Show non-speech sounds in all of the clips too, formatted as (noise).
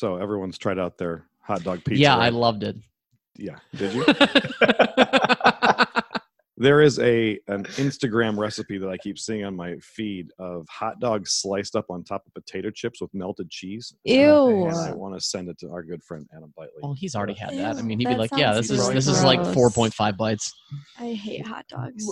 So everyone's tried out their hot dog pizza. yeah, I loved it. yeah. Did you? (laughs) there is a an Instagram recipe that I keep seeing on my feed of hot dogs sliced up on top of potato chips with melted cheese. Ew. And I want to send it to our good friend Adam Blitely. well, he's already had that. I mean, he'd be that like, "Yeah, this is really this is like gross. 4.5 bites." I hate hot dogs.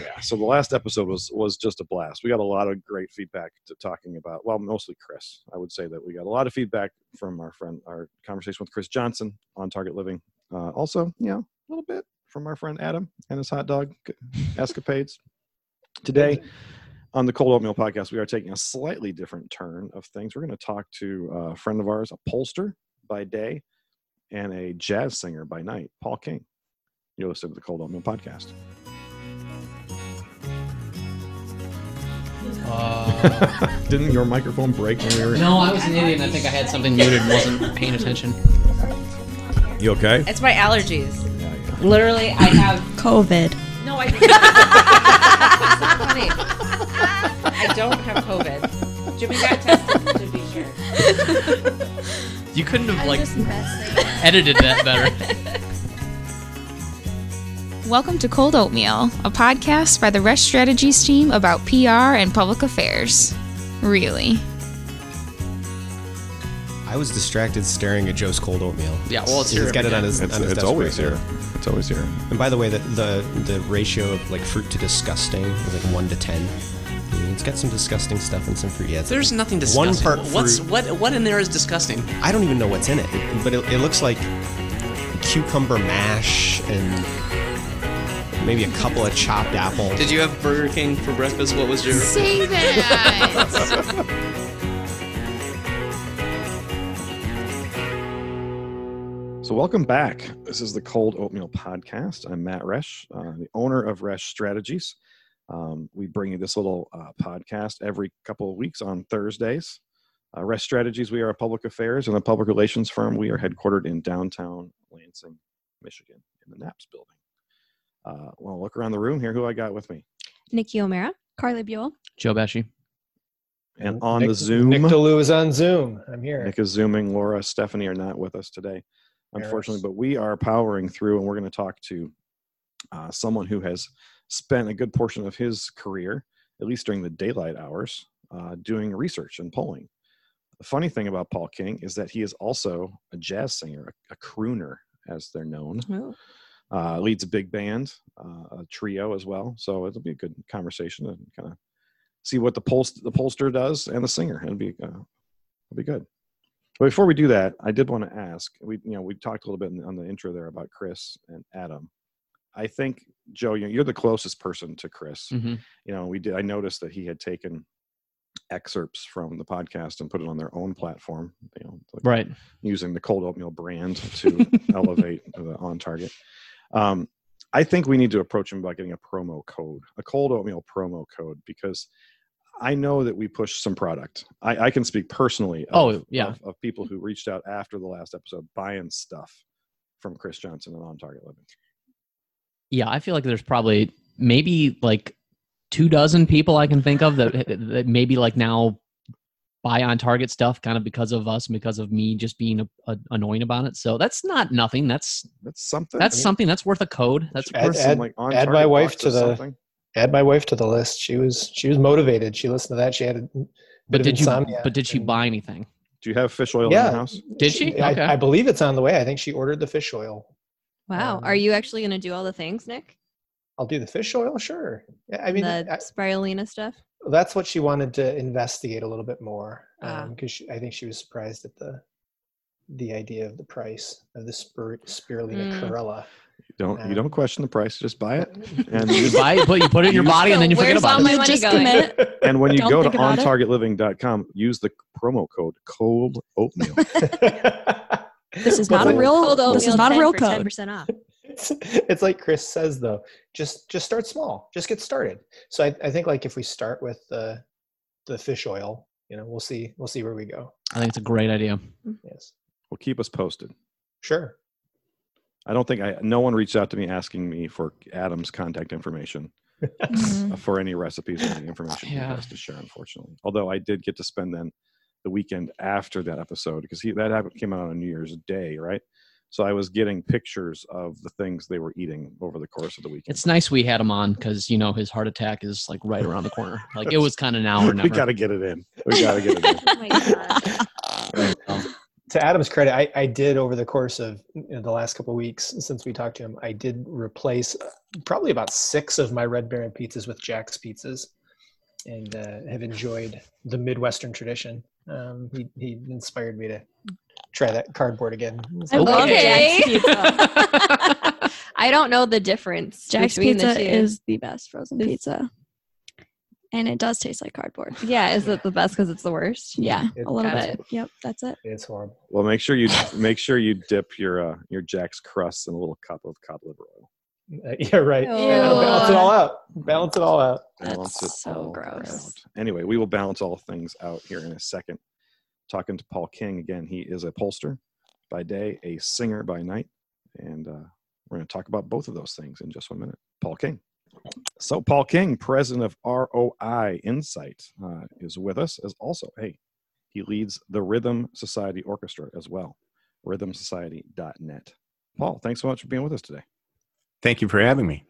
Yeah. So the last episode was was just a blast. We got a lot of great feedback to talking about. Well, mostly Chris. I would say that we got a lot of feedback from our friend, our conversation with Chris Johnson on Target Living. Uh, also, you know, a little bit from our friend Adam and his hot dog escapades. Today on the Cold Oatmeal podcast, we are taking a slightly different turn of things. We're going to talk to a friend of ours, a pollster by day and a jazz singer by night, Paul King. You're listening to the Cold Oatmeal podcast. Uh, (laughs) Didn't your microphone break when we were? no, I was an idiot. I think I had something muted and wasn't paying attention. You okay? It's my allergies. Yeah, yeah. Literally, I have. COVID. No, I. it's not funny. I don't have COVID. Jimmy got tested to be sure. You couldn't have like edited that better. Welcome to Cold Oatmeal, a podcast by the Resch Strategies team about PR and public affairs. Really. I was distracted staring at Joe's cold oatmeal. Yeah, well, it's He's here got it on his. It's, on his it's desk always right here. Now. It's always here. And by the way, the, the the ratio of like fruit to disgusting is like one to ten. It's got some disgusting stuff and some fruit. Yeah, There's like nothing One disgusting. part What's what? What in there is disgusting? I don't even know what's in it, but it, it looks like cucumber mash and maybe a couple of chopped apples. Did you have Burger King for breakfast? What was your? Say that! (laughs) (laughs) So, welcome back. This is the Cold Oatmeal Podcast. I'm Matt Resch, uh, the owner of Resch Strategies. Um, we bring you this little uh, podcast every couple of weeks on Thursdays. Uh, Resch Strategies, we are a public affairs and a public relations firm. We are headquartered in downtown Lansing, Michigan, in the NAPS building. Uh, well, look around the room here. Who I got with me? Nikki O'Mara. Carly Buell. Joe Pesci. And on Nick, the Zoom, Nick De Leeuw is on Zoom. I'm here. Nick is zooming. Laura, Stephanie are not with us today, unfortunately, but we are powering through, and we're going to talk to uh, someone who has spent a good portion of his career, at least during the daylight hours, uh, doing research and polling. The funny thing about Paul King is that he is also a jazz singer, a, a crooner, as they're known. Oh. Uh, leads a big band, uh, a trio as well. So it'll be a good conversation and kind of see what the pollst the pollster does and the singer. It'll be uh, it'll be good. But before we do that, I did want to ask. We you know we talked a little bit on the intro there about Chris and Adam. I think Joe, you're, the closest person to Chris. hmm You know, we did. I noticed that he had taken excerpts from the podcast and put it on their own platform. You know, like Right. using the cold oatmeal brand to (laughs) elevate the on target. Um, I think we need to approach him by getting a promo code, a cold oatmeal promo code, because I know that we push some product. I, I can speak personally. Of, Oh, yeah. of, of people who reached out after the last episode buying stuff from Chris Johnson and On Target Living. Yeah, I feel like there's probably maybe like two dozen people I can think of that, (laughs) that maybe like now buy on target stuff kind of because of us, because of me just being a, a, annoying about it. So that's not nothing. That's That's something. that's I mean, something that's worth a code. That's Add- worth some, add- like, On add my wife to or the- something. Add my wife to the list. She was she was motivated. She listened to that. She had a bit but of did you but did she and- buy anything? Do you have fish oil in Yeah. the house? Did she? I, Okay. I believe it's on the way. I think she ordered the fish oil. Wow. Um, Are you actually going to do all the things, Nick? I'll do the fish oil, sure. I mean, the I- spirulina stuff? that's what she wanted to investigate a little bit more Ah. because I think she was surprised at the the idea of the price of the spir- spirulina Mm. chlorella. You don't. You don't question the price. Just buy it. (laughs) And You buy it, put you put it in your body, and then you forget Where's about all it. my money Just going? commit. (laughs) And when you Don't go to think about it. ontargetliving.com, use the promo code cold oatmeal. (laughs) This is But not a like- real. Cold This is oatmeal, not a 10 real for code. 10% off. it's, it's like Chris says though, just just start small, just get started. So I, I think like if we start with the the fish oil, you know, we'll see we'll see where we go. I think it's a great idea. Yes, Well, keep us posted. sure. I don't think I. No one reached out to me asking me for Adam's contact information Mhm. uh, for any recipes or any information he has to share. Unfortunately, although I did get to spend then the weekend after that episode because he that happened, came out on New Year's Day, right? So I was getting pictures of the things they were eating over the course of the weekend. It's nice we had him on because you know his heart attack is like right around the corner. Like it was kind of now or (laughs) never. we got to get it in. We got to get it in. (laughs) Oh my god. To Adam's credit, I, I did over the course of you know, the last couple of weeks since we talked to him, I did replace uh, probably about six of my Red Baron pizzas with Jack's pizzas, and uh, have enjoyed the Midwestern tradition. Um, he he inspired me to try that cardboard again. I love Okay. Jack's pizza. (laughs) (laughs) I don't know the difference. Jack's between the Pizza two. is the best frozen pizza. And it does taste like cardboard. Yeah, is it the best because it's the worst? Yeah, It- a little Got bit. Yep, that's it. It's horrible. Well, make sure you make sure you dip your uh, your Jack's crust in a little cup of cod liver oil. Uh, yeah, right. Ew. Balance it all out. Balance it all out. Balance That's it so gross. out. Anyway, we will balance all things out here in a second. Talking to Paul King again. He is a pollster by day, a singer by night, and uh, we're going to talk about both of those things in just one minute. Paul King. So Paul King, president of ROI Insight, uh, is with us as also. Hey, he leads the Rhythm Society Orchestra as well. RhythmSociety.net. Paul, thanks so much for being with us today. Thank you for having me.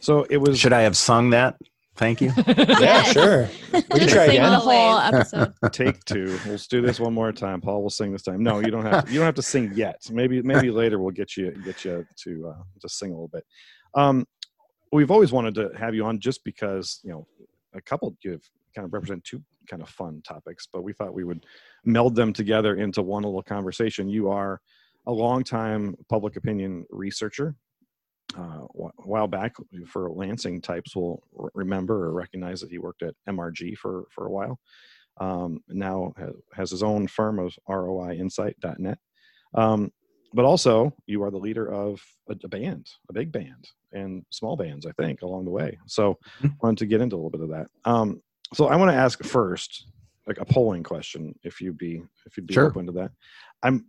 So it was Should I have sung that? Thank you. (laughs) Yeah, sure. (laughs) We can try again. The whole episode. (laughs) take two. Let's do this one more time. Paul will sing this time. No, you don't have to, you don't have to sing yet. Maybe maybe later we'll get you get you to uh, to sing a little bit. Um, we've always wanted to have you on just because you know a couple have kind of represent two kind of fun topics, but we thought we would meld them together into one little conversation. You are a longtime public opinion researcher. Uh, a while back, for Lansing types will remember or recognize that he worked at MRG for for a while um, now has his own firm of roiinsight.net. Um, but also, you are the leader of a, a band, a big band, and small bands, I think, along the way. So, Mhm. wanted to get into a little bit of that. Um, so, I want to ask first, like a polling question, if you'd be if you'd be Sure. open to that. I'm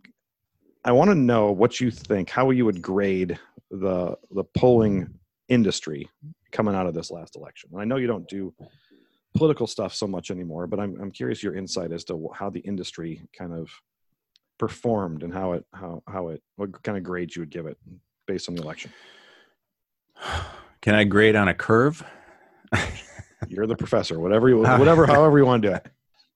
I want to know what you think, how you would grade the the polling industry coming out of this last election. And I know you don't do political stuff so much anymore, but I'm I'm curious your insight as to how the industry kind of performed and how it how how it what kind of grades you would give it based on the election. Can I grade on a curve? You're the professor, whatever you (laughs) whatever however you want to do it.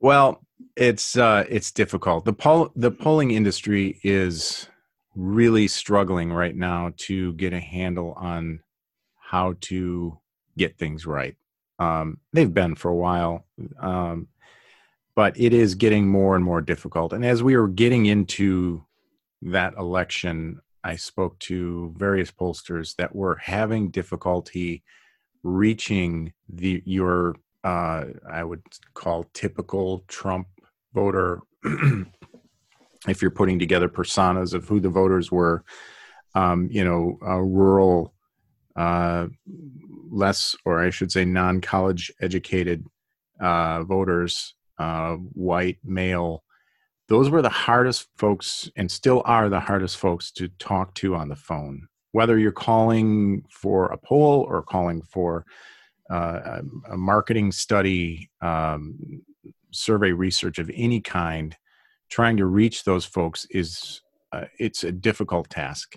Well, it's uh, it's difficult. The poll the polling industry is really struggling right now to get a handle on how to get things right. Um, they've been for a while, um, but it is getting more and more difficult. And as we were getting into that election, I spoke to various pollsters that were having difficulty reaching the your uh, I would call typical Trump voter. (clears throat) if you're putting together personas of who the voters were, um, you know, rural, uh, less, or I should say, non-college educated uh, voters, uh, white, male. Those were the hardest folks, and still are the hardest folks to talk to on the phone. Whether you're calling for a poll or calling for uh, a, marketing study, um, survey research of any kind, trying to reach those folks is uh, it's a difficult task.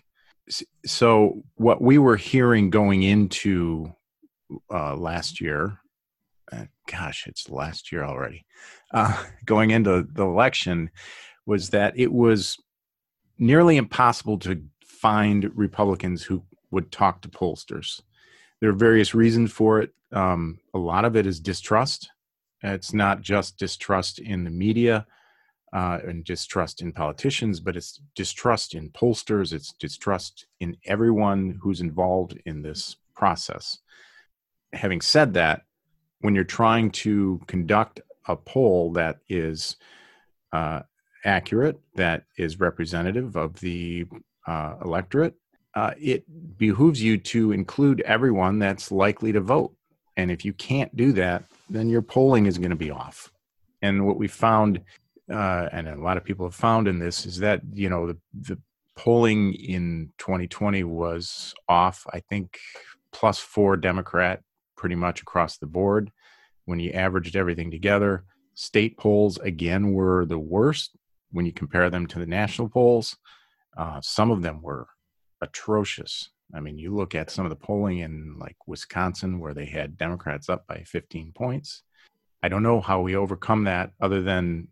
So what we were hearing going into uh, last year, gosh, it's last year already, uh, (laughs) going into the election, was that it was nearly impossible to find Republicans who would talk to pollsters. There are various reasons for it. Um, a lot of it is distrust. It's not just distrust in the media uh, and distrust in politicians, but it's distrust in pollsters. It's distrust in everyone who's involved in this process. Having said that, when you're trying to conduct a poll that is uh, accurate, that is representative of the uh, electorate, uh, it behooves you to include everyone that's likely to vote. And if you can't do that, then your polling is going to be off. And what we found, uh, and a lot of people have found in this, is that you know the, the polling in 2020 was off. I think plus four Democrat, pretty much across the board. When you averaged everything together, state polls again were the worst when you compare them to the national polls. Uh, some of them were atrocious. I mean, you look at some of the polling in like Wisconsin where they had Democrats up by 15 points. I don't know how we overcome that other than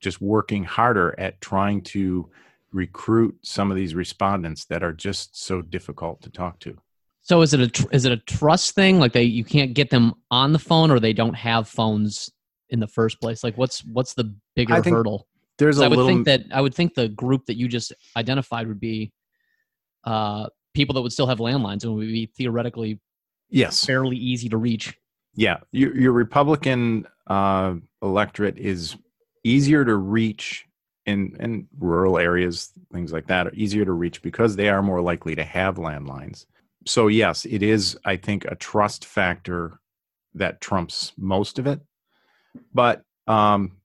just working harder at trying to recruit some of these respondents that are just so difficult to talk to. So is it a tr- is it a trust thing? Like they you can't get them on the phone, or they don't have phones in the first place? Like what's what's the bigger hurdle? There's a I would little think that I would think the group that you just identified would be uh, people that would still have landlines and would be theoretically yes, fairly easy to reach. yeah. Your, your Republican uh, electorate is easier to reach in in rural areas, things like that are easier to reach because they are more likely to have landlines. So yes, it is. I think a trust factor that trumps most of it, but um,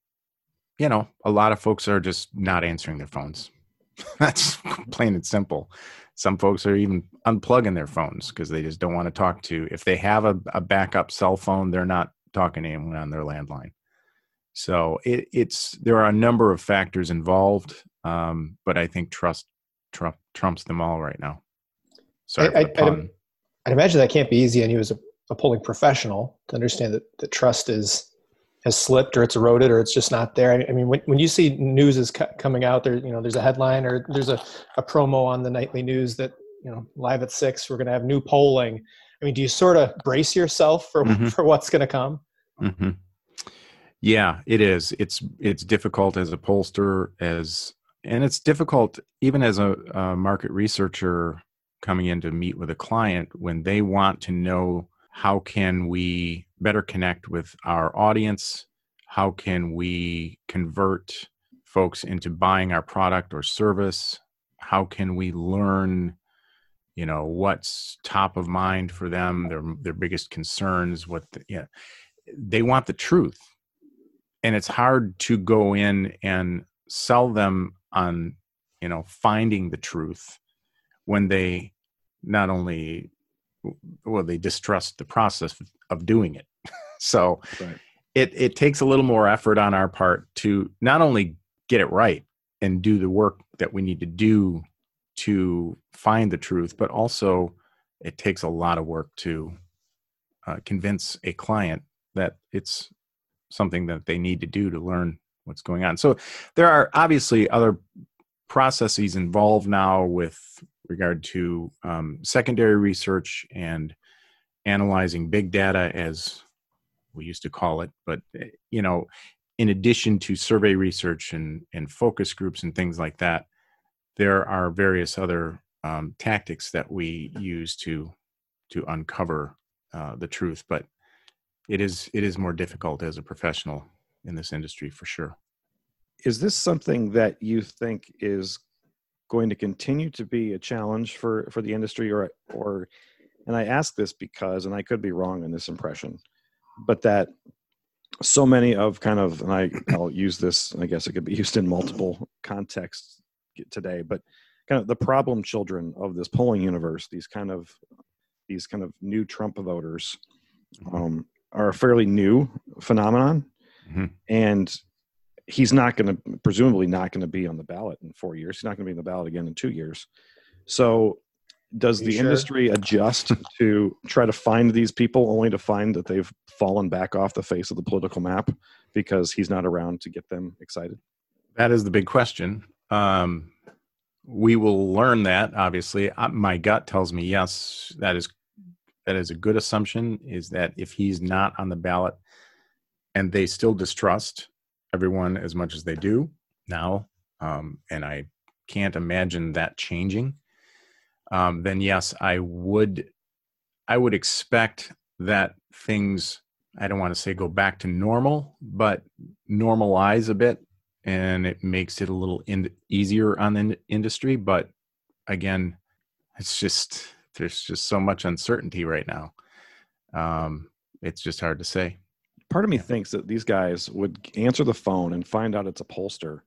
you know, a lot of folks are just not answering their phones. (laughs) That's plain and simple. Some folks are even unplugging their phones because they just don't want to talk to. If they have a, a backup cell phone, they're not talking to anyone on their landline. So it, it's there are a number of factors involved, um, but I think trust trump, trumps them all right now. Sorry I- I- I'd- I'd imagine that can't be easy on you as a, a polling professional to understand that the trust is has slipped or it's eroded or it's just not there. I mean, when, when you see news is co- coming out there, you know, there's a headline or there's a, a promo on the nightly news that, you know, live at six, we're going to have new polling. I mean, do you sort of brace yourself for, Mhm. (laughs) for what's going to come? hmm Yeah, it is. It's it's difficult as a pollster, as and it's difficult even as a, a market researcher coming in to meet with a client when they want to know how can we better connect with our audience, how can we convert folks into buying our product or service, how can we learn you know what's top of mind for them their their biggest concerns what the, yeah they want the truth. And it's hard to go in and sell them on you know finding the truth when they not only well they distrust the process of doing it (laughs) so Right. it it takes a little more effort on our part to not only get it right and do the work that we need to do to find the truth but also it takes a lot of work to uh, convince a client that it's something that they need to do to learn what's going on. So there are obviously other processes involved now with regard to um, secondary research and analyzing big data as we used to call it. But eh, you know in addition to survey research and, and focus groups and things like that there are various other um, tactics that we use to to uncover uh, the truth. But it is it is more difficult as a professional in this industry for sure. Is this something that you think is going to continue to be a challenge for for the industry or or and i ask this because and i could be wrong in this impression but that so many of kind of and i i'll use this i guess it could be used in multiple contexts today but kind of the problem children of this polling universe these kind of these kind of new trump voters um, are a fairly new phenomenon Mhm. and he's not going to presumably not going to be on the ballot in four years. He's not going to be on the ballot again in two years. So, does the sure? industry adjust to try to find these people, only to find that they've fallen back off the face of the political map because he's not around to get them excited? That is the big question. Um, we will learn that. Obviously, uh, my gut tells me yes. That is that is a good assumption. Is that if he's not on the ballot, and they still distrust everyone as much as they do now, um, and I can't imagine that changing. Um, then yes, I would. I would expect that things. I don't want to say go back to normal, but normalize a bit and it makes it a little in, easier on the in- industry. But again, it's just there's just so much uncertainty right now. Um, it's just hard to say. Part of me thinks that these guys would answer the phone and find out it's a pollster,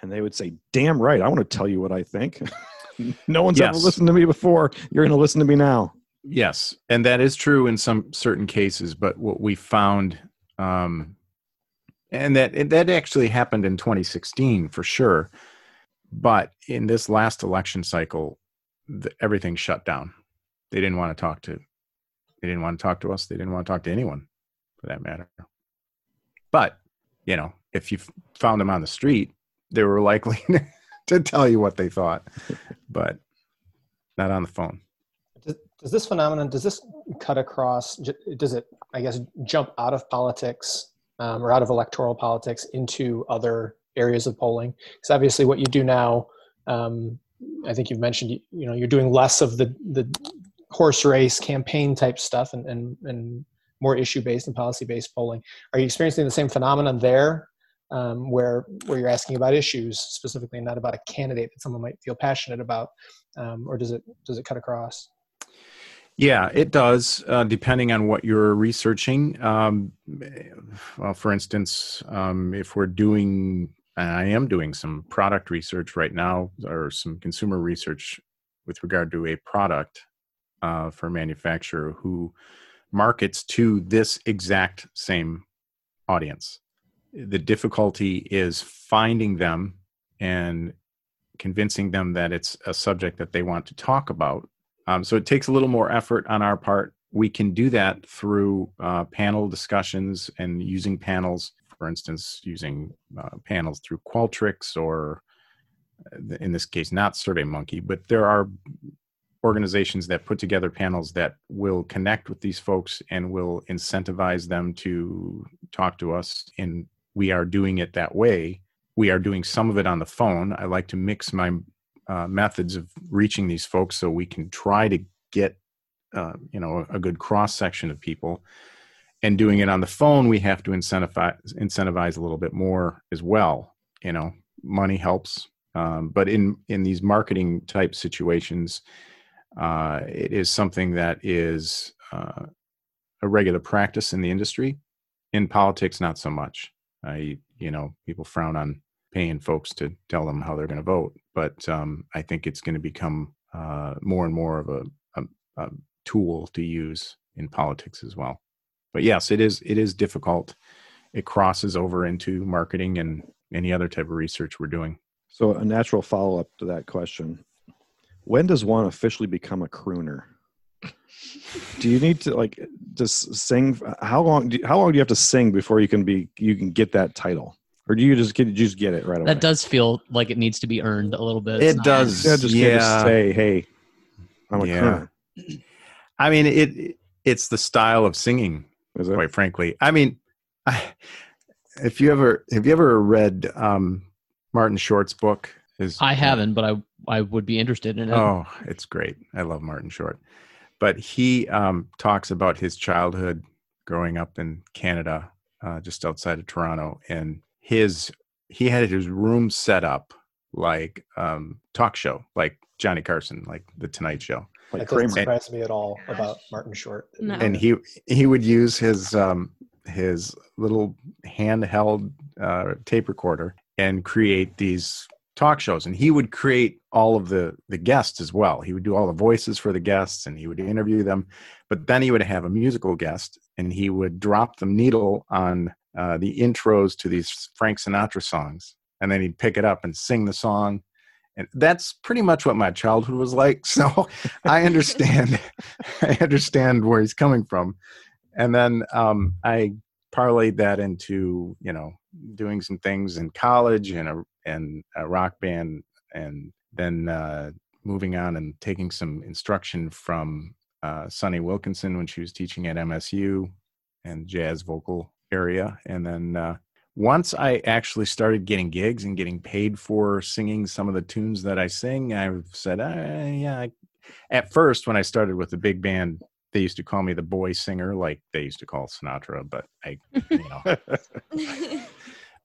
and they would say, "Damn right, I want to tell you what I think." (laughs) no one's ever listened to me before. You're going to listen to me now. Yes, and that is true in some certain cases. But what we found, um, and that and that actually happened in 2016 for sure. But in this last election cycle, the, everything shut down. They didn't want to talk to. They didn't want to talk to us. They didn't want to talk to anyone, for that matter. But you know, if you found them on the street, they were likely (laughs) to tell you what they thought, but not on the phone. Does, this phenomenon does this cut across? Does it, I guess, jump out of politics um, or out of electoral politics into other areas of polling? Because obviously, what you do now, um, I think you've mentioned, you, you know, you're doing less of the the horse race campaign type stuff and and, and more issue based and policy based polling. Are you experiencing the same phenomenon there? Um, where where you're asking about issues specifically, and not about a candidate that someone might feel passionate about, um, or does it does it cut across? Yeah, it does, uh, depending on what you're researching. Um, well, for instance, um, if we're doing, I am doing some product research right now, or some consumer research with regard to a product uh, for a manufacturer who markets to this exact same audience. The difficulty is finding them and convincing them that it's a subject that they want to talk about um, so it takes a little more effort on our part. We can do that through uh, panel discussions and using panels, for instance, using uh, panels through Qualtrics or uh, in this case, not SurveyMonkey, but there are organizations that put together panels that will connect with these folks and will incentivize them to talk to us. And we are doing it that way. We are doing some of it on the phone. I like to mix my uh, methods of reaching these folks so we can try to get uh, you know a, good cross section of people and doing it on the phone we have to incentivize incentivize a little bit more as well you know money helps um, but in in these marketing type situations uh, it is something that is uh, a regular practice in the industry in politics not so much I, you know people frown on paying folks to tell them how they're going to vote. But um, I think it's going to become uh, more and more of a, a, a, tool to use in politics as well. But yes, it is it is difficult. It crosses over into marketing and any other type of research we're doing. So a natural follow up to that question: When does one officially become a crooner? do you need to like just sing? How long? Do, how long do you have to sing before you can be you can get that title? or do you just get you just get it right away? That does feel like it needs to be earned a little bit. It does. Yeah, just yeah. Just say, "Hey, I'm a yeah. crooner." I mean, it it's the style of singing. Quite frankly, I mean, I, if you ever have you ever read um, Martin Short's book? His, I haven't, but I I would be interested in it. Oh, it's great. I love Martin Short, but he um, talks about his childhood growing up in Canada, uh, just outside of Toronto, and his he had his room set up like um talk show like johnny carson like the tonight show like that doesn't surprise me at all about martin short no. and he he would use his um his little handheld uh tape recorder and create these talk shows and he would create all of the the guests as well he would do all the voices for the guests and he would interview them but then he would have a musical guest and he would drop the needle on uh, the intros to these Frank Sinatra songs, and then he'd pick it up and sing the song. And that's pretty much what my childhood was like. (laughs) So I understand, (laughs) I understand where he's coming from. And then um, I parlayed that into you know doing some things in college and a and a rock band, and then uh, moving on and taking some instruction from uh, Sunny Wilkinson when she was teaching at MSU and jazz vocal area. And then uh, once i actually started getting gigs and getting paid for singing some of the tunes that i sing i said uh, yeah I, at first when i started with the big band they used to call me the boy singer like they used to call sinatra but i you know (laughs) (laughs) (laughs)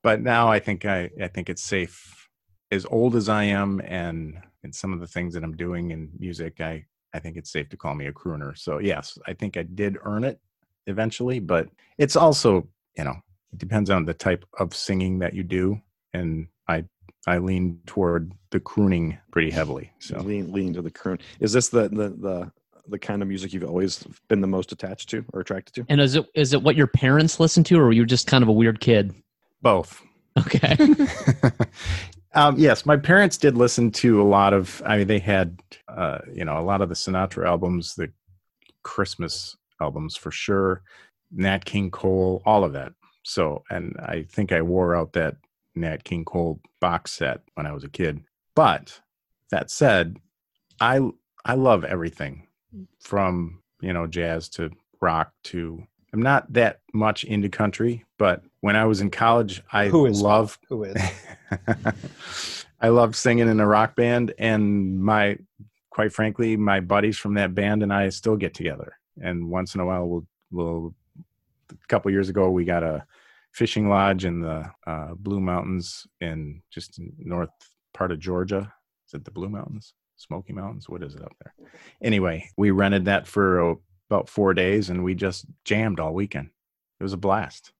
but now i think i i think it's safe. As old as i am and and some of the things that i'm doing in music i i think it's safe to call me a crooner. So yes i think i did earn it eventually but it's also you know it depends on the type of singing that you do. And i i lean toward the crooning pretty heavily so. Lean lean to the croon. Is this the the the the kind of music you've always been the most attached to or attracted to? And is it is it what your parents listened to or were you just kind of a weird kid Both. Okay. (laughs) um, yes, my parents did listen to a lot of. I mean, they had, uh, you know, a lot of the Sinatra albums, the Christmas albums for sure, Nat King Cole, all of that. So, and I think I wore out that Nat King Cole box set when I was a kid. But that said, I I love everything from you know jazz to rock to. I'm not that much into country, but when I was in college, I Who is love Who is? (laughs) I loved singing in a rock band, and my, quite frankly, my buddies from that band and I still get together. And once in a while, we'll, we'll. A couple years ago, we got a fishing lodge in the uh, Blue Mountains in just north part of Georgia. Is it the Blue Mountains, Smoky Mountains? What is it up there? Anyway, we rented that for uh, about four days, and we just jammed all weekend. It was a blast.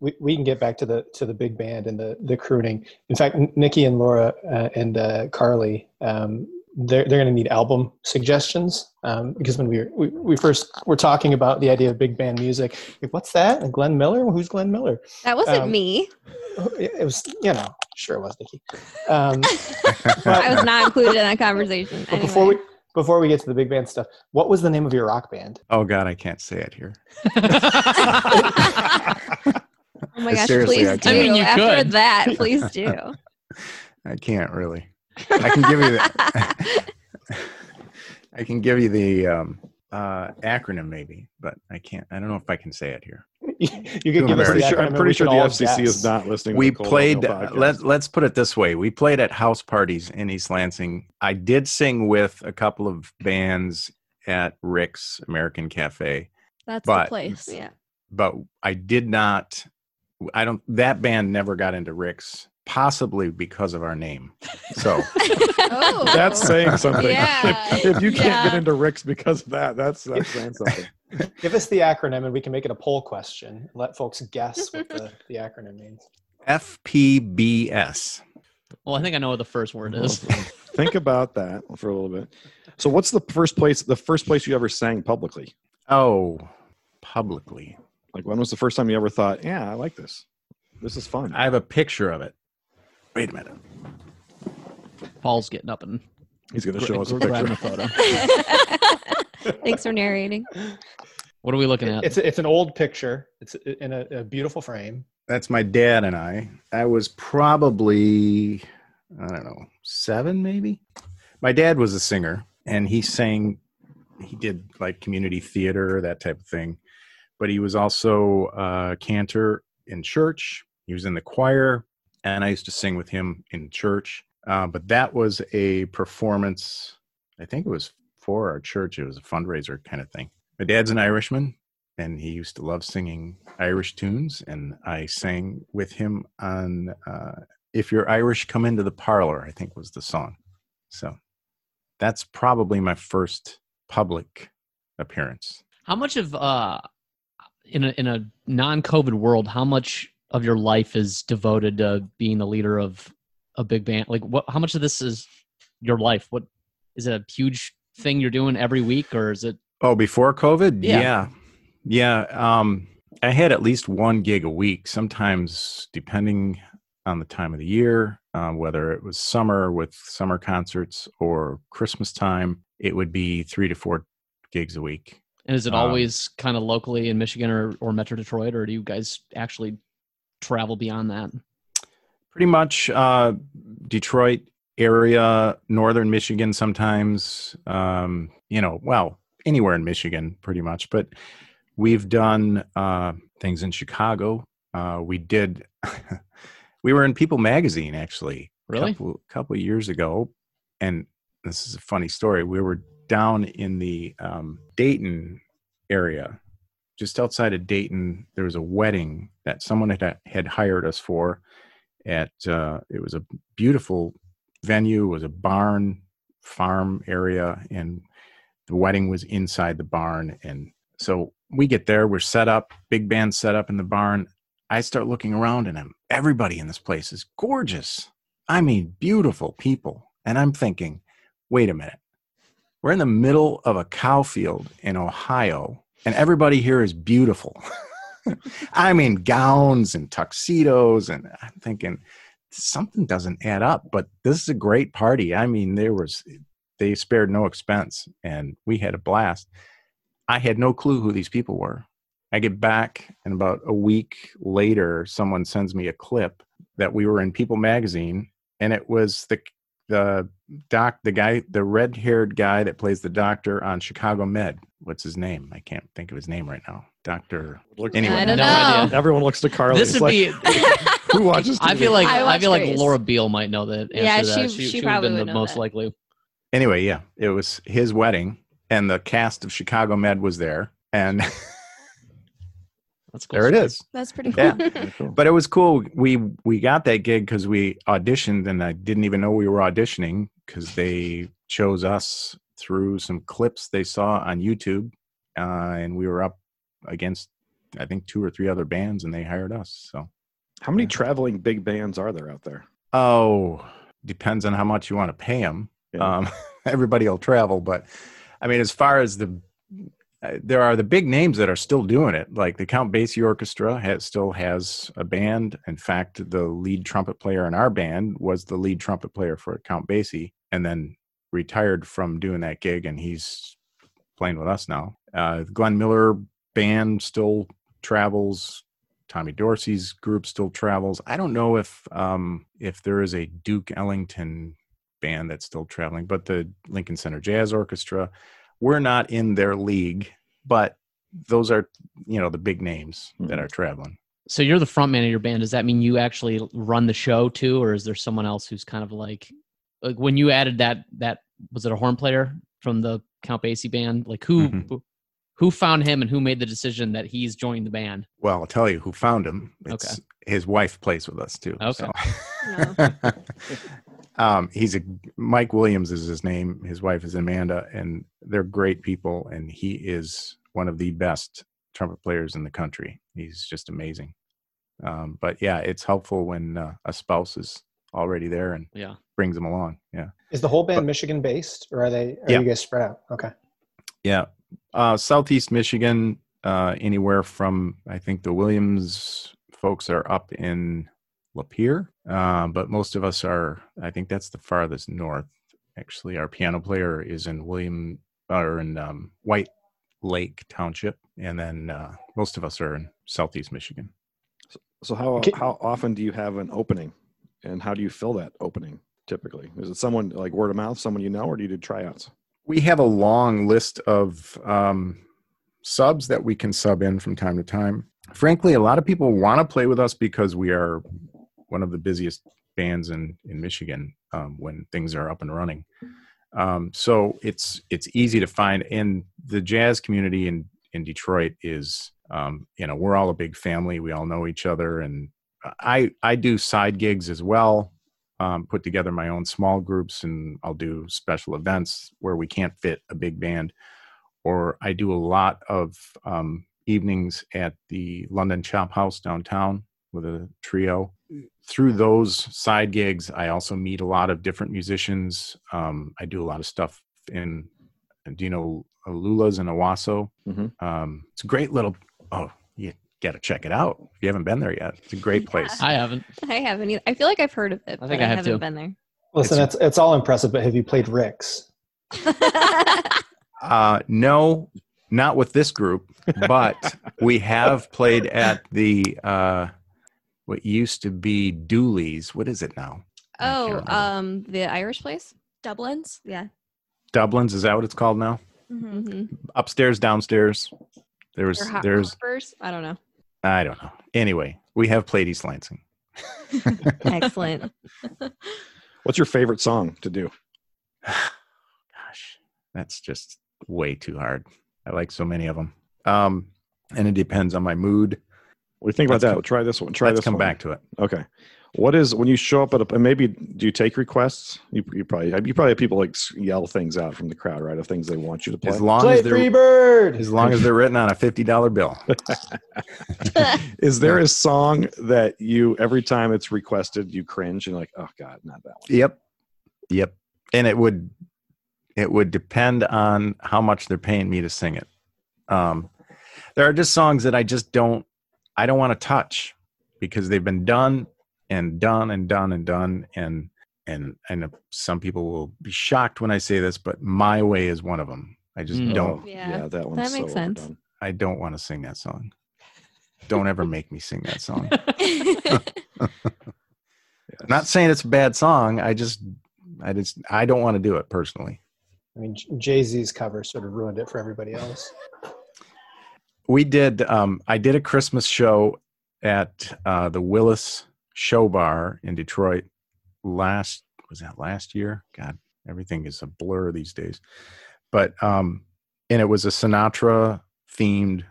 we, we can get back to the to the big band and the the crooning. In fact, Nikki and Laura uh, and uh, Carly, um, they're they're going to need album suggestions um, because when we, were, we we first were talking about the idea of big band music, like what's that? And Glenn Miller? Who's Glenn Miller? That wasn't Um, me. It was you know sure it was Nikki. Um, (laughs) I was not included in that conversation. but before Anyway. we before we get to the big band stuff, what was the name of your rock band? Oh God, I can't say it here. (laughs) (laughs) Oh my gosh, Seriously, please I do. I mean, you After could. that, (laughs) please do. I can't really. I can give you the. I can give you the um, uh, acronym maybe, but I can't. I don't know if I can say it here. (laughs) you Too could give us embarrassed. the sure, I'm pretty sure the all FCC is guess. not listening. We to the played. Oatmeal Uh, let Let's put it this way: we played at house parties in East Lansing. I did sing with a couple of bands at Rick's American Cafe, That's But- the place. yeah. but I did not. I don't. That band never got into Rick's, possibly because of our name. So. (laughs) Oh. That's saying something. Yeah. If, (laughs) if you can't Yeah. get into Rick's because of that, that's that's saying something. Give us the acronym and we can make it a poll question. Let folks guess what the, (laughs) the acronym means. FPBS. well, I think I know what the first word is. Think about that for a little bit. So, what's the first place? The first place you ever sang publicly? Oh, publicly. Like, when was the first time you ever thought, "Yeah, I like this. This is fun." I have a picture of it. Wait a minute. Paul's getting up and He's going to show us a gra- grabbing picture. a photo. (laughs) (laughs) Thanks for narrating. What are we looking at? It's it's an old picture. It's in a, a beautiful frame. That's my dad and I. I was probably, I don't know, seven maybe. My dad was a singer and he sang, he did like community theater, that type of thing. But he was also a cantor in church. He was in the choir and I used to sing with him in church. Uh, but that was a performance, I think it was for our church. It was a fundraiser kind of thing. My dad's an Irishman and he used to love singing Irish tunes, and I sang with him on uh, "If You're Irish, Come Into the Parlor." I think was the song. So that's probably my first public appearance. How much of uh in a in a non-COVID world, how much of your life is devoted to being the leader of a big band? Like what how much of this is your life? What is it a huge thing you're doing every week or is it Oh, before COVID, Yeah. yeah, yeah. Um, I had at least one gig a week. Sometimes, depending on the time of the year, uh, whether it was summer with summer concerts or Christmas time, it would be three to four gigs a week. and is it Um, always kind of locally in Michigan or, or Metro Detroit or do you guys actually travel beyond that? pretty much uh, Detroit area, northern Michigan sometimes. Um, you know, well, anywhere in Michigan, pretty much. But we've done uh, things in Chicago. Uh, we did. (laughs) we were in People Magazine actually. Really? A couple, couple years ago, and this is a funny story. We were down in the um, Dayton area, just outside of Dayton. There was a wedding that someone had had hired us for at uh, it was a beautiful venue was a barn farm area and the wedding was inside the barn and so we get there we're set up big band set up in the barn. I start looking around and I'm, everybody in this place is gorgeous. I mean beautiful people. And i'm thinking wait a minute. We're in the middle of a cow field in ohio and everybody here is beautiful. (laughs) I mean, gowns and tuxedos, and I'm thinking something doesn't add up. But this is a great party. I mean, there was they spared no expense, and we had a blast. I had no clue who these people were. I get back, and about a week later, someone sends me a clip that we were in People Magazine, and it was the the doc, the guy, the red haired guy that plays the doctor on Chicago Med. What's his name? I can't think of his name right now. Doctor. Anyway, I don't No know. idea. Everyone looks to Carly. This would like, be. (laughs) who watches? I feel like I I, watch feel like Grace. Laura Beal might know the answer Yeah, to that. she- She, she would have been the most that. likely. anyway, yeah, it was his wedding, and the cast of Chicago Med was there, and (laughs) That's cool there it stuff. is. That's pretty cool. Yeah. Cool. But it was cool. We we got that gig because we auditioned, and I didn't even know we were auditioning because they chose us through some clips they saw on YouTube, uh, and we were up against I think two or three other bands, and they hired us. So How many traveling big bands are there out there? oh, depends on how much you want to pay them. Yeah. Um, (laughs) everybody will travel, but I mean, as far as the uh, there are the big names that are still doing it. Like the Count Basie Orchestra has, still has a band. In fact, the lead trumpet player in our band was the lead trumpet player for Count Basie, and then retired from doing that gig, and he's playing with us now. Uh, Glenn Miller band still travels. Tommy Dorsey's group still travels. I don't know if um, if there is a Duke Ellington band that's still traveling, but the Lincoln Center Jazz Orchestra, we're not in their league, but those are you know the big names that are traveling. So you're the front man of your band. Does that mean you actually run the show too, or is there someone else who's kind of like, like when you added that that was it a horn player from the Count Basie band? Like who Mhm. Who, who found him and who made the decision that he's joined the band? Well, I'll tell you who found him. It's Okay. his wife plays with us too. Okay. so. (laughs) (laughs) um, he's a Mike Williams is his name. His wife is Amanda, and they're great people. And he is one of the best trumpet players in the country. He's just amazing. Um, but yeah, it's helpful when uh, a spouse is already there and Yeah. brings them along. Yeah. Is the whole band Michigan based, or are they? Are Yeah. you guys spread out? Okay. Yeah. Uh, Southeast Michigan, uh, anywhere from, I think the Williams folks are up in Lapeer, uh, but most of us are, I think that's the farthest north. Actually, our piano player is in William, or in um, White Lake Township. And then uh, most of us are in Southeast Michigan. So how Okay. how often do you have an opening, and how do you fill that opening typically? Is it someone like word of mouth, someone you know, or do you do tryouts? We have a long list of um, subs that we can sub in from time to time. Frankly, a lot of people want to play with us because we are one of the busiest bands in in Michigan um, when things are up and running. Um, so it's it's easy to find, and the jazz community in in Detroit is um, you know we're all a big family. We all know each other, and I I do side gigs as well um, put together my own small groups and I'll do special events where we can't fit a big band. Or I do a lot of um, evenings at the London Chop House downtown with a trio. Through those side gigs, I also meet a lot of different musicians. Um, I do a lot of stuff in, do you know, Lula's in Owosso? Mhm. Um, it's a great little, oh, you got to check it out if you haven't been there yet. It's a great place. I haven't. (laughs) I haven't either. I feel like I've heard of it. I I think but I I, have haven't too. been there. Listen, it's it's all impressive, but have you played Rick's? (laughs) Uh, no, not with this group, but (laughs) we have played at the uh, what used to be Dooley's. What is it now? Oh, um, the Irish place. Dublin's. Yeah. Dublin's is that what it's called now? Mm-hmm. hmm Upstairs, downstairs. There was Or hot there's I don't know. I don't know. Anyway, we have played East Lansing. (laughs) Excellent. (laughs) What's your favorite song to do? (sighs) Gosh, that's just way too hard. I like so many of them. Um, and it depends on my mood. What do you think about Let's that? come- Try this one. Try Let's this come one. back to it. Okay. What is when you show up at a and maybe do you take requests? You, you probably you probably have people like yell things out from the crowd, right? Of things they want you to play. As long Play as they're Freebird. as long as they're written on a fifty dollar bill. (laughs) (laughs) is there a song that you every time it's requested you cringe and like oh god not that one Yep. Yep. And it would it would depend on how much they're paying me to sing it. Um there are just songs that I just don't I don't want to touch because they've been done and done and done and done and and and some people will be shocked when I say this, but my way is one of them. I just Mm. don't. Oh, Yeah, that one's that makes so sense. overdone. I don't want to sing that song. Don't ever make me sing that song. I'm (laughs) (laughs) not saying it's a bad song. I just, I just, I don't want to do it personally. I mean, Jay Z's cover sort of ruined it for everybody else. We did. Um, I did a Christmas show at uh, the Willis Show Bar in Detroit last. Was that last year? God, everything is a blur these days. But um, and it was a Sinatra themed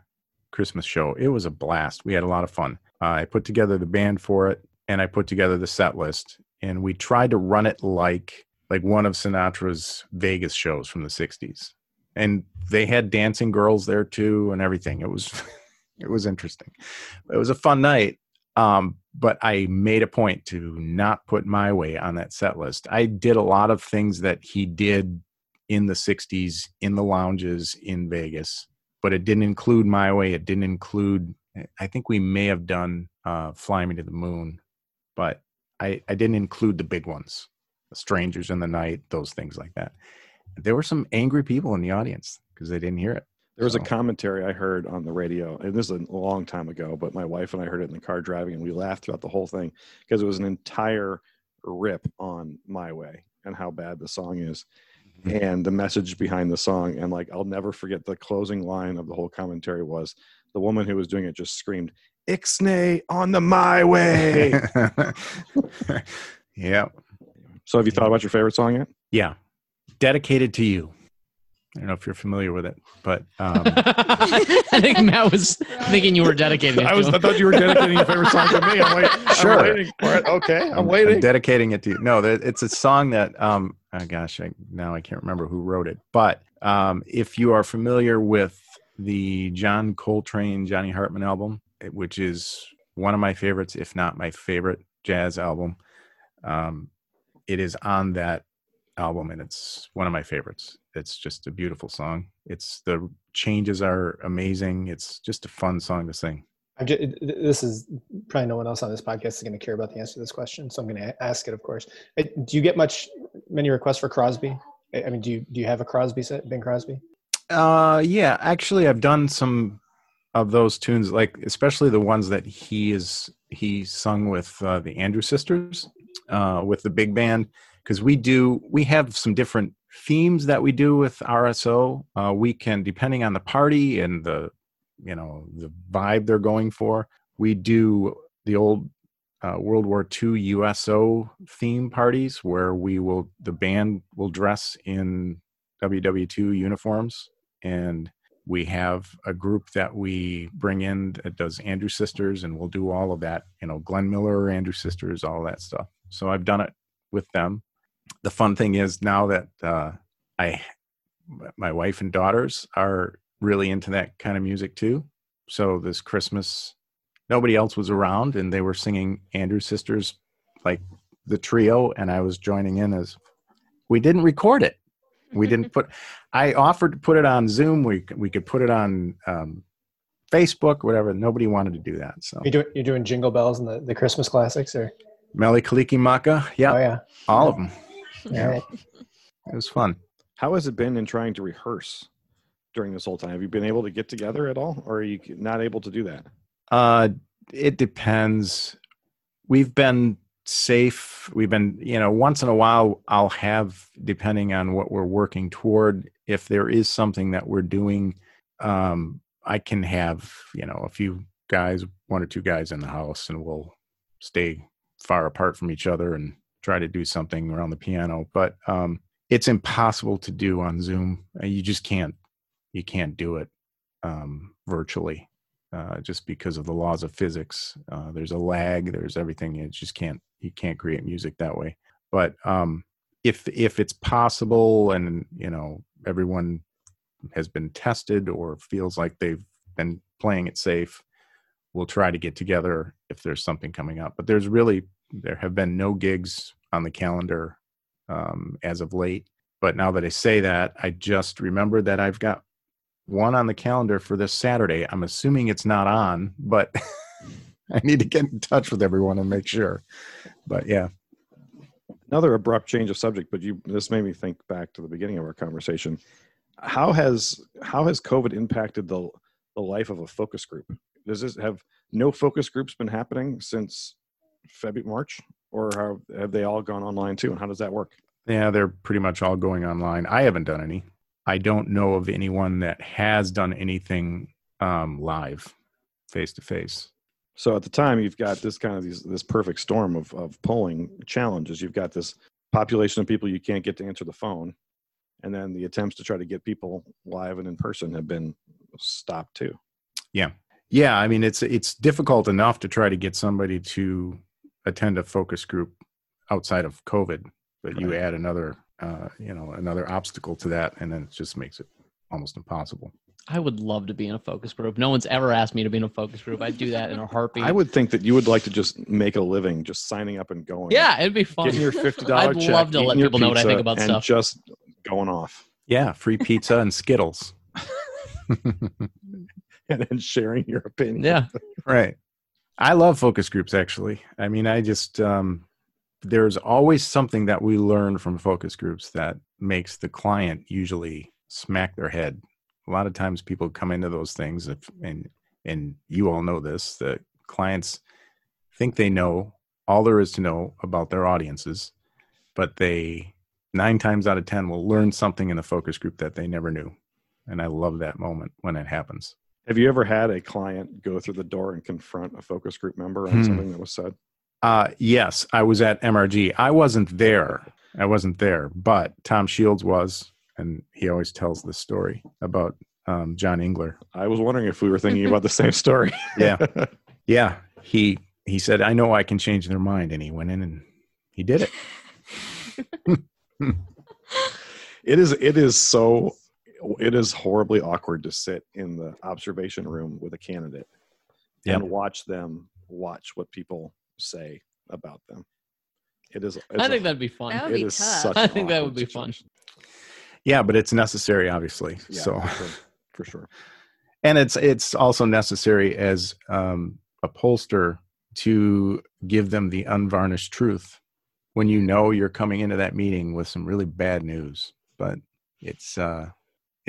Christmas show. It was a blast. We had a lot of fun. I put together the band for it, and I put together the set list, and we tried to run it like like one of Sinatra's Vegas shows from the '60s. And they had dancing girls there too, and everything. It was (laughs) it was interesting. It was a fun night. Um, but I made a point to not put my way on that set list. I did a lot of things that he did in the 60s in the lounges in Vegas, but it didn't include my way. It didn't include, I think we may have done uh, Fly Me to the Moon, but I, I didn't include the big ones, the Strangers in the Night, those things like that. There were some angry people in the audience because they didn't hear it. There was a commentary I heard on the radio, and this is a long time ago, but my wife and I heard it in the car driving, and we laughed throughout the whole thing because it was an entire rip on My Way and how bad the song is, Mhm. and the message behind the song. And like, I'll never forget the closing line of the whole commentary was the woman who was doing it just screamed, Ixnay on the My Way. (laughs) yeah. so, have you thought about your favorite song yet? Yeah. Dedicated to you. I don't know if you're familiar with it, but (laughs) um, I think Matt was thinking you were dedicating it I was. to I thought you were dedicating your favorite song to me. I'm, wait, Sure. I'm waiting for it. Okay, I'm, I'm, waiting. I'm dedicating it to you. No, it's a song that, um, oh gosh, I, now I can't remember who wrote it. But um, if you are familiar with the John Coltrane, Johnny Hartman album, which is one of my favorites, if not my favorite jazz album, um, it is on that album and it's one of my favorites. It's just a beautiful song. It's the changes are amazing. It's just a fun song to sing. Just, this is probably no one else on this podcast is going to care about the answer to this question, so I'm going to ask it. Of course, do you get much many requests for Crosby? I mean, do you do you have a Crosby set, Bing Crosby? Uh, yeah, actually, I've done some of those tunes, like especially the ones that he is he sung with uh, the Andrews Sisters, uh, with the big band, because we do we have some different themes that we do with RSO. Uh, we can, depending on the party and the you know the vibe they're going for, we do the old uh, World War II USO theme parties where we will the band will dress in WW2 uniforms and we have a group that we bring in that does Andrews Sisters and we'll do all of that, you know, Glenn Miller, Andrews Sisters, all that stuff. So I've done it with them. The fun thing is now that uh, I, my wife and daughters are really into that kind of music too. So this Christmas, nobody else was around and they were singing Andrews Sisters like the trio and I was joining in as we didn't record it. We didn't (laughs) put I offered to put it on Zoom. We we could put it on um, Facebook, whatever. Nobody wanted to do that. So You doing you're doing Jingle Bells and the, the Christmas classics, or Mele Kalikimaka, yeah, oh yeah, all of them. All right. It was fun. How has it been in trying to rehearse during this whole time? Have you been able to get together at all, or are you not able to do that? Uh, it depends. We've been safe. We've been, you know, once in a while, I'll have, depending on what we're working toward, if there is something that we're doing, um, I can have, you know, a few guys, one or two guys in the house, and we'll stay far apart from each other and try to do something around the piano. But um, it's impossible to do on Zoom. Uh, You just can't, you can't do it um, virtually uh, just because of the laws of physics. Uh, there's a lag. There's everything. You just can't you can't create music that way. But um, if if it's possible, and you know everyone has been tested or feels like they've been playing it safe, we'll try to get together if there's something coming up. But there's really there have been no gigs on the calendar um, as of late. But now that I say that, I just remembered that I've got one on the calendar for this Saturday. I'm assuming it's not on, but (laughs) I need to get in touch with everyone and make sure. But yeah, Another abrupt change of subject, but you this made me think back to the beginning of our conversation. How has how has COVID impacted the the life of a focus group? Does this have no focus groups been happening since February March, or have, have they all gone online too? And how does that work? yeah, they're pretty much all going online. I haven't done any. I don't know of anyone that has done anything um, live, face to face. So at the time, you've got this kind of these, this perfect storm of, of polling challenges. You've got this population of people you can't get to answer the phone, and then the attempts to try to get people live and in person have been stopped too. Yeah. Yeah, I mean it's it's difficult enough to try to get somebody to attend a focus group outside of COVID, but you add another uh, you know, another obstacle to that and then it just makes it almost impossible. I would love to be in a focus group. No one's ever asked me to be in a focus group. I'd do that in a heartbeat. I would think that you would like to just make a living just signing up and going. Yeah, it'd be fun. Getting your fifty dollar I'd check. love to let people know what I think pizza, about and stuff. Just going off Yeah, free pizza and Skittles. (laughs) (laughs) and then sharing your opinion. Yeah. right. I love focus groups actually. I mean, I just um there's always something that we learn from focus groups that makes the client usually smack their head. A lot of times people come into those things if, and and you all know this that clients think they know all there is to know about their audiences, but they 9 times out of 10 will learn something in the focus group that they never knew. And I love that moment when it happens. Have you ever had a client go through the door and confront a focus group member on Hmm. something that was said? Uh, yes, I was at MRG. I wasn't there. I wasn't there, but Tom Shields was, and he always tells the story about um, John Engler. I was wondering if we were thinking about the same story. (laughs) Yeah, yeah. He he said, "I know I can change their mind," and he went in and he did it. (laughs) (laughs) it is it is so it is horribly awkward to sit in the observation room with a candidate Yep. and watch them watch what people say about them. It is. I think a- that'd be fun. That would it be is tough. such (laughs) I think that would be fun. Yeah, but it's necessary, obviously. Yeah, so, for sure, for sure. (laughs) and it's it's also necessary as um, a pollster to give them the unvarnished truth when you know you're coming into that meeting with some really bad news. But it's uh,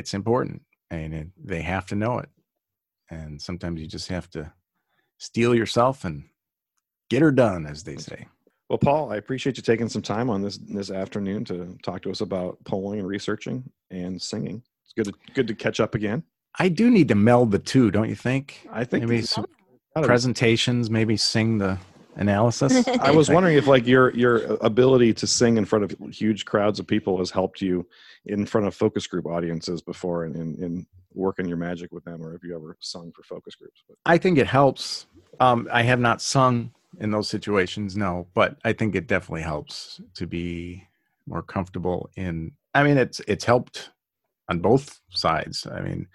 it's important, and it, they have to know it. And sometimes you just have to steel yourself and get her done, as they say. Well, Paul, I appreciate you taking some time on this this afternoon to talk to us about polling and researching and singing. It's good to good to catch up again. I do need to meld the two, don't you think? I think maybe some presentations, maybe sing the analysis. (laughs) I was wondering if like your your ability to sing in front of huge crowds of people has helped you in front of focus group audiences before and in, in working your magic with them or have you ever sung for focus groups? I think it helps. Um, I have not sung in those situations, no, but I think it definitely helps to be more comfortable in. I mean, it's it's helped on both sides. I mean,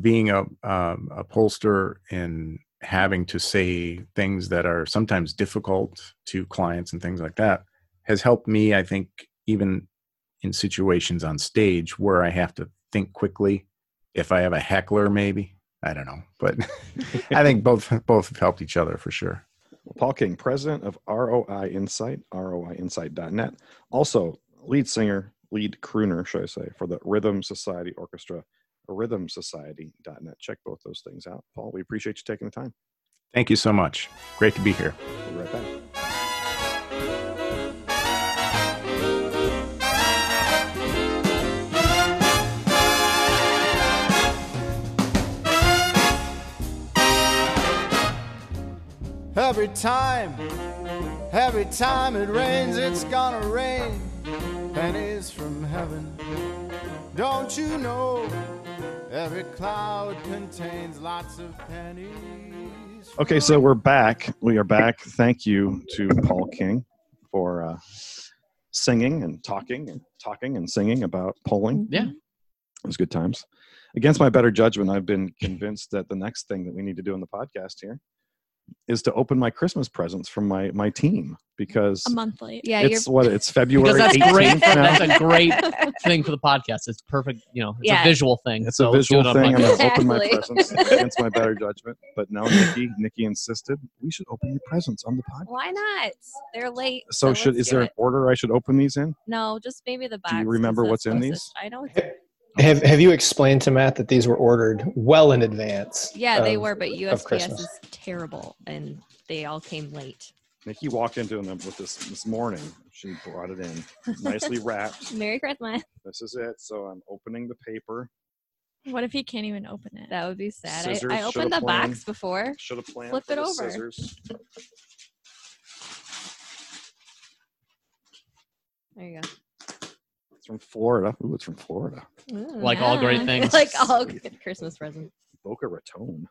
being a um, a pollster and having to say things that are sometimes difficult to clients and things like that has helped me. I think even in situations on stage where I have to think quickly. If I have a heckler, maybe I don't know, but (laughs) I think (laughs) both both have helped each other for sure. Paul King, president of ROI Insight, roiinsight.net, also lead singer, lead crooner, should I say, for the Rhythm Society Orchestra, rhythmsociety.net. Check both those things out. Paul, we appreciate you taking the time. Thank you so much. Great to be here. We'll be right back. Every time, every time it rains, it's gonna rain pennies from heaven. Don't you know? Every cloud contains lots of pennies. Okay, so we're back. We are back. Thank you to Paul King for uh, singing and talking and talking and singing about polling. Yeah. It was good times. Against my better judgment, I've been convinced that the next thing that we need to do on the podcast here is to open my Christmas presents from my my team because A month late. Yeah, it's what it's (laughs) February Because that's great. 18th now. That's a great (laughs) thing for the podcast. It's perfect. You know, it's Yeah. a visual thing. It's so a visual it thing. I'm gonna open my presents (laughs) against my better judgment. But no, Nikki, Nikki insisted we should open your presents on the podcast. Why not? They're late. So should is do there an order I should open these in? No, just maybe the box. you 'cause remember what's in these? I know. It's, Have Have you explained to Matt that these were ordered well in advance? yeah, they were, but USPS is terrible, and they all came late. Nikki walked into them with this this morning. She brought it in, nicely (laughs) wrapped. Merry Christmas. This is it. So I'm opening the paper. What if he can't even open it? That would be sad. I, Scissors, I shoulda opened the planned. box before. Should have planned. Flip it the over. Scissors. There you go. It's from Florida. Ooh, it's from Florida. Ooh, Like all great things. (laughs) like all good Christmas presents. Boca Raton.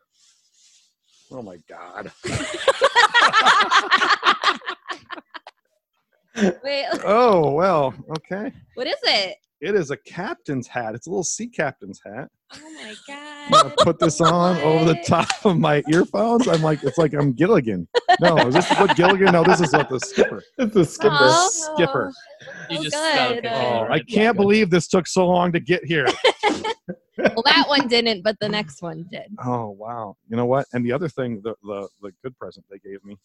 Oh my God. (laughs) Wait, Oh well. Okay. what is it? It is a captain's hat. It's a little sea captain's hat. Oh my (laughs) I'm gonna god! put this (laughs) on over the top of my earphones. I'm like, it's like I'm Gilligan. No, is this what Gilligan? No, this is what the skipper. It's the skipper. Oh, Skipper. You Oh, just good. Oh. I can't believe this took so long to get here. (laughs) Well, that one didn't, but the next one did. Oh wow. You know what? And the other thing, the the, the good present they gave me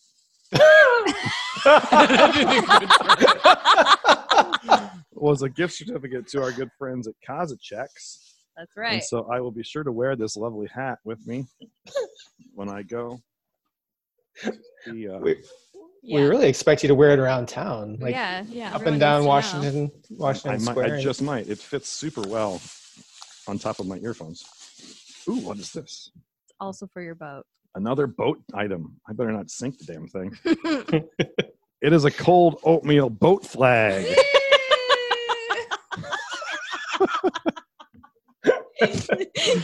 was a gift certificate to our good friends at Kazacek's. That's right. And right. so I will be sure to wear this lovely hat with me when I go. The, uh, we, Yeah. we really expect you to wear it around town, like yeah, yeah. up everyone and down needs to know. Washington, I, Washington might, Square. I just might. It fits super well on top of my earphones. Ooh, what is this? It's Also for your boat. Another boat item. I better not sink the damn thing. (laughs) It is a cold oatmeal boat flag.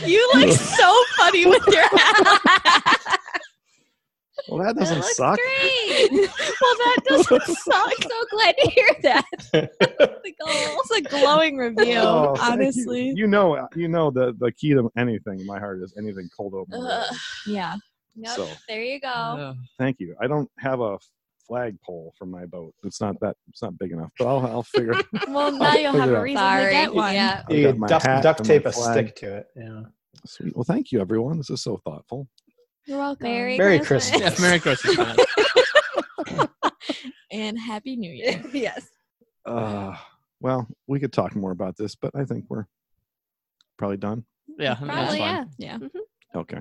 You look so funny with your hat. Well, that That doesn't looks suck. Great. well, that doesn't (laughs) suck. I'm so glad to hear that. (laughs) It's a glowing review, Oh, thank you. honestly. You. know, you know the the key to anything in my heart is anything cold oatmeal. Ugh. Yeah. Yep, So- there you go. Uh, Thank you. I don't have a flagpole for my boat. It's not that. It's not big enough. But I'll I'll figure. (laughs) Well, now you'll have it a out. reason Sorry. to get one. Yeah. I've you my duct, hat duct tape a flag. stick to it. Yeah. Sweet. Well, thank you, everyone. This is so thoughtful. You're welcome. Merry, Merry Christmas. yeah, Merry Christmas. (laughs) and Happy New Year. (laughs) yes. Uh, well, we could talk more about this, but I think we're probably done. Yeah, I that's Probably, fine. yeah. Yeah. Okay.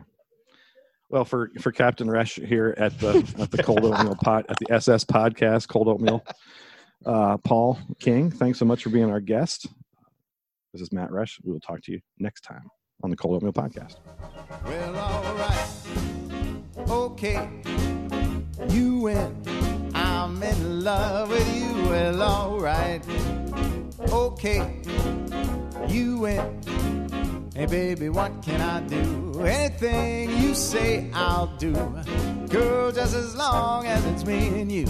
Well, for for Captain Resch here at the at the Cold (laughs) Oatmeal Pot at the SS Podcast Cold Oatmeal, uh, Paul King, thanks so much for being our guest. This is Matt Resch. We will talk to you next time on the Cold Oatmeal Podcast. Well, alright. Okay. You win. I'm in love with you. Well, alright. Okay. You win. Hey, baby, what can I do? Anything you say, I'll do. Girl, just as long as it's me and you.